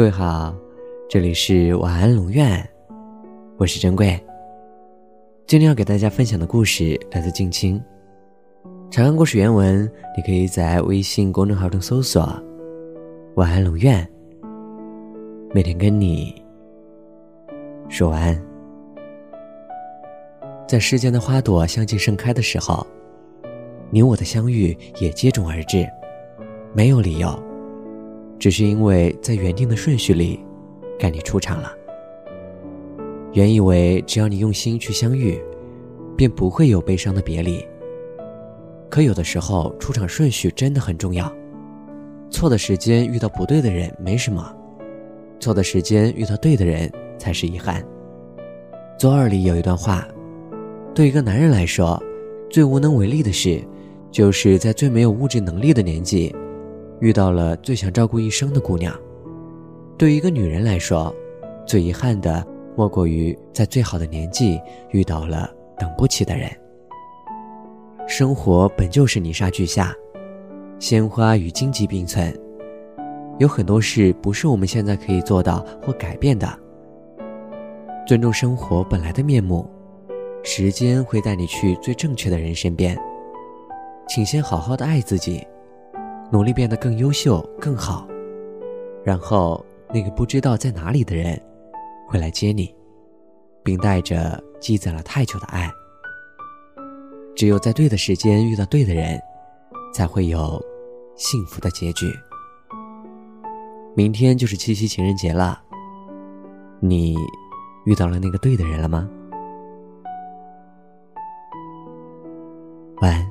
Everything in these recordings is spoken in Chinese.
各位好，这里是晚安龙院，我是珍贵。今天要给大家分享的故事来自静清。长安故事原文，你可以在微信公众号中搜索“晚安龙院”，每天跟你说晚安。在世间的花朵相继盛开的时候，你我的相遇也接踵而至，没有理由。只是因为在原定的顺序里，该你出场了。原以为只要你用心去相遇，便不会有悲伤的别离。可有的时候，出场顺序真的很重要。错的时间遇到不对的人没什么，错的时间遇到对的人才是遗憾。左耳里有一段话：对一个男人来说，最无能为力的事，就是在最没有物质能力的年纪。遇到了最想照顾一生的姑娘，对于一个女人来说，最遗憾的莫过于在最好的年纪遇到了等不起的人。生活本就是泥沙俱下，鲜花与荆棘并存，有很多事不是我们现在可以做到或改变的。尊重生活本来的面目，时间会带你去最正确的人身边，请先好好的爱自己。努力变得更优秀、更好，然后那个不知道在哪里的人会来接你，并带着积攒了太久的爱。只有在对的时间遇到对的人，才会有幸福的结局。明天就是七夕情人节了，你遇到了那个对的人了吗？晚安。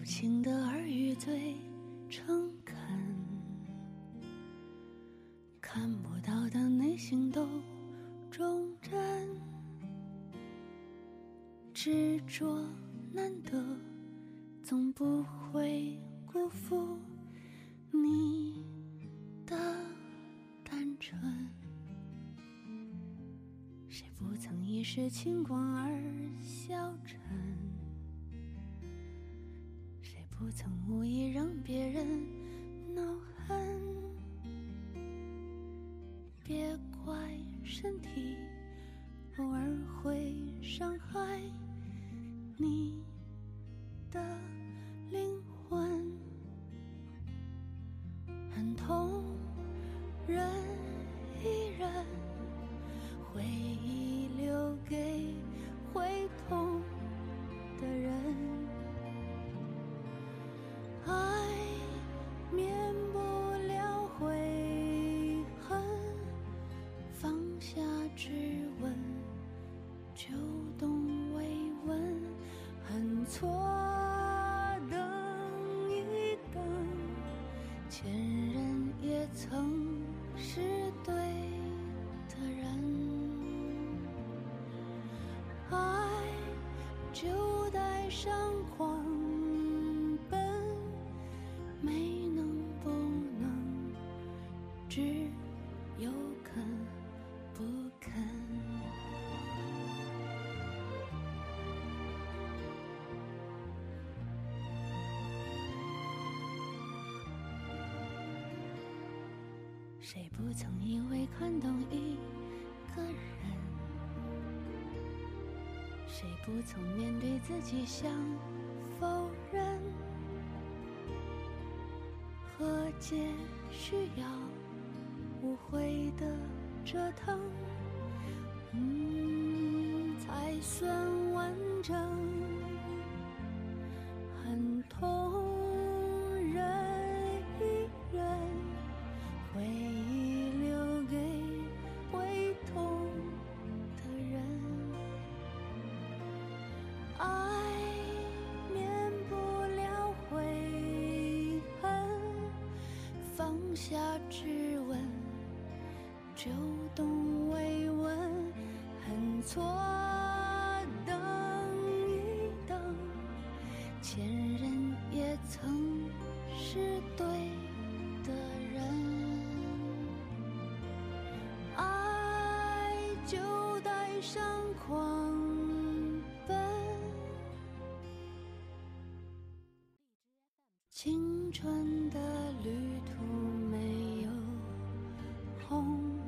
听不清的耳语最诚恳，看不到的内心都忠贞，执着难得，总不会辜负你的单纯。谁不曾一时轻狂而消沉？不曾无意让别人恼恨，别怪身体偶尔会伤害你的灵魂，很痛，忍一忍，回忆留给会痛的人。上狂奔，没能不能，只有肯不肯。谁不曾以为看懂一个人？谁不曾面对自己想否认？和解需要无悔的折腾，嗯，才算完整。夏之吻就懂慰问很错等一等前任也曾是对的人爱就带上狂奔青春的旅途没有红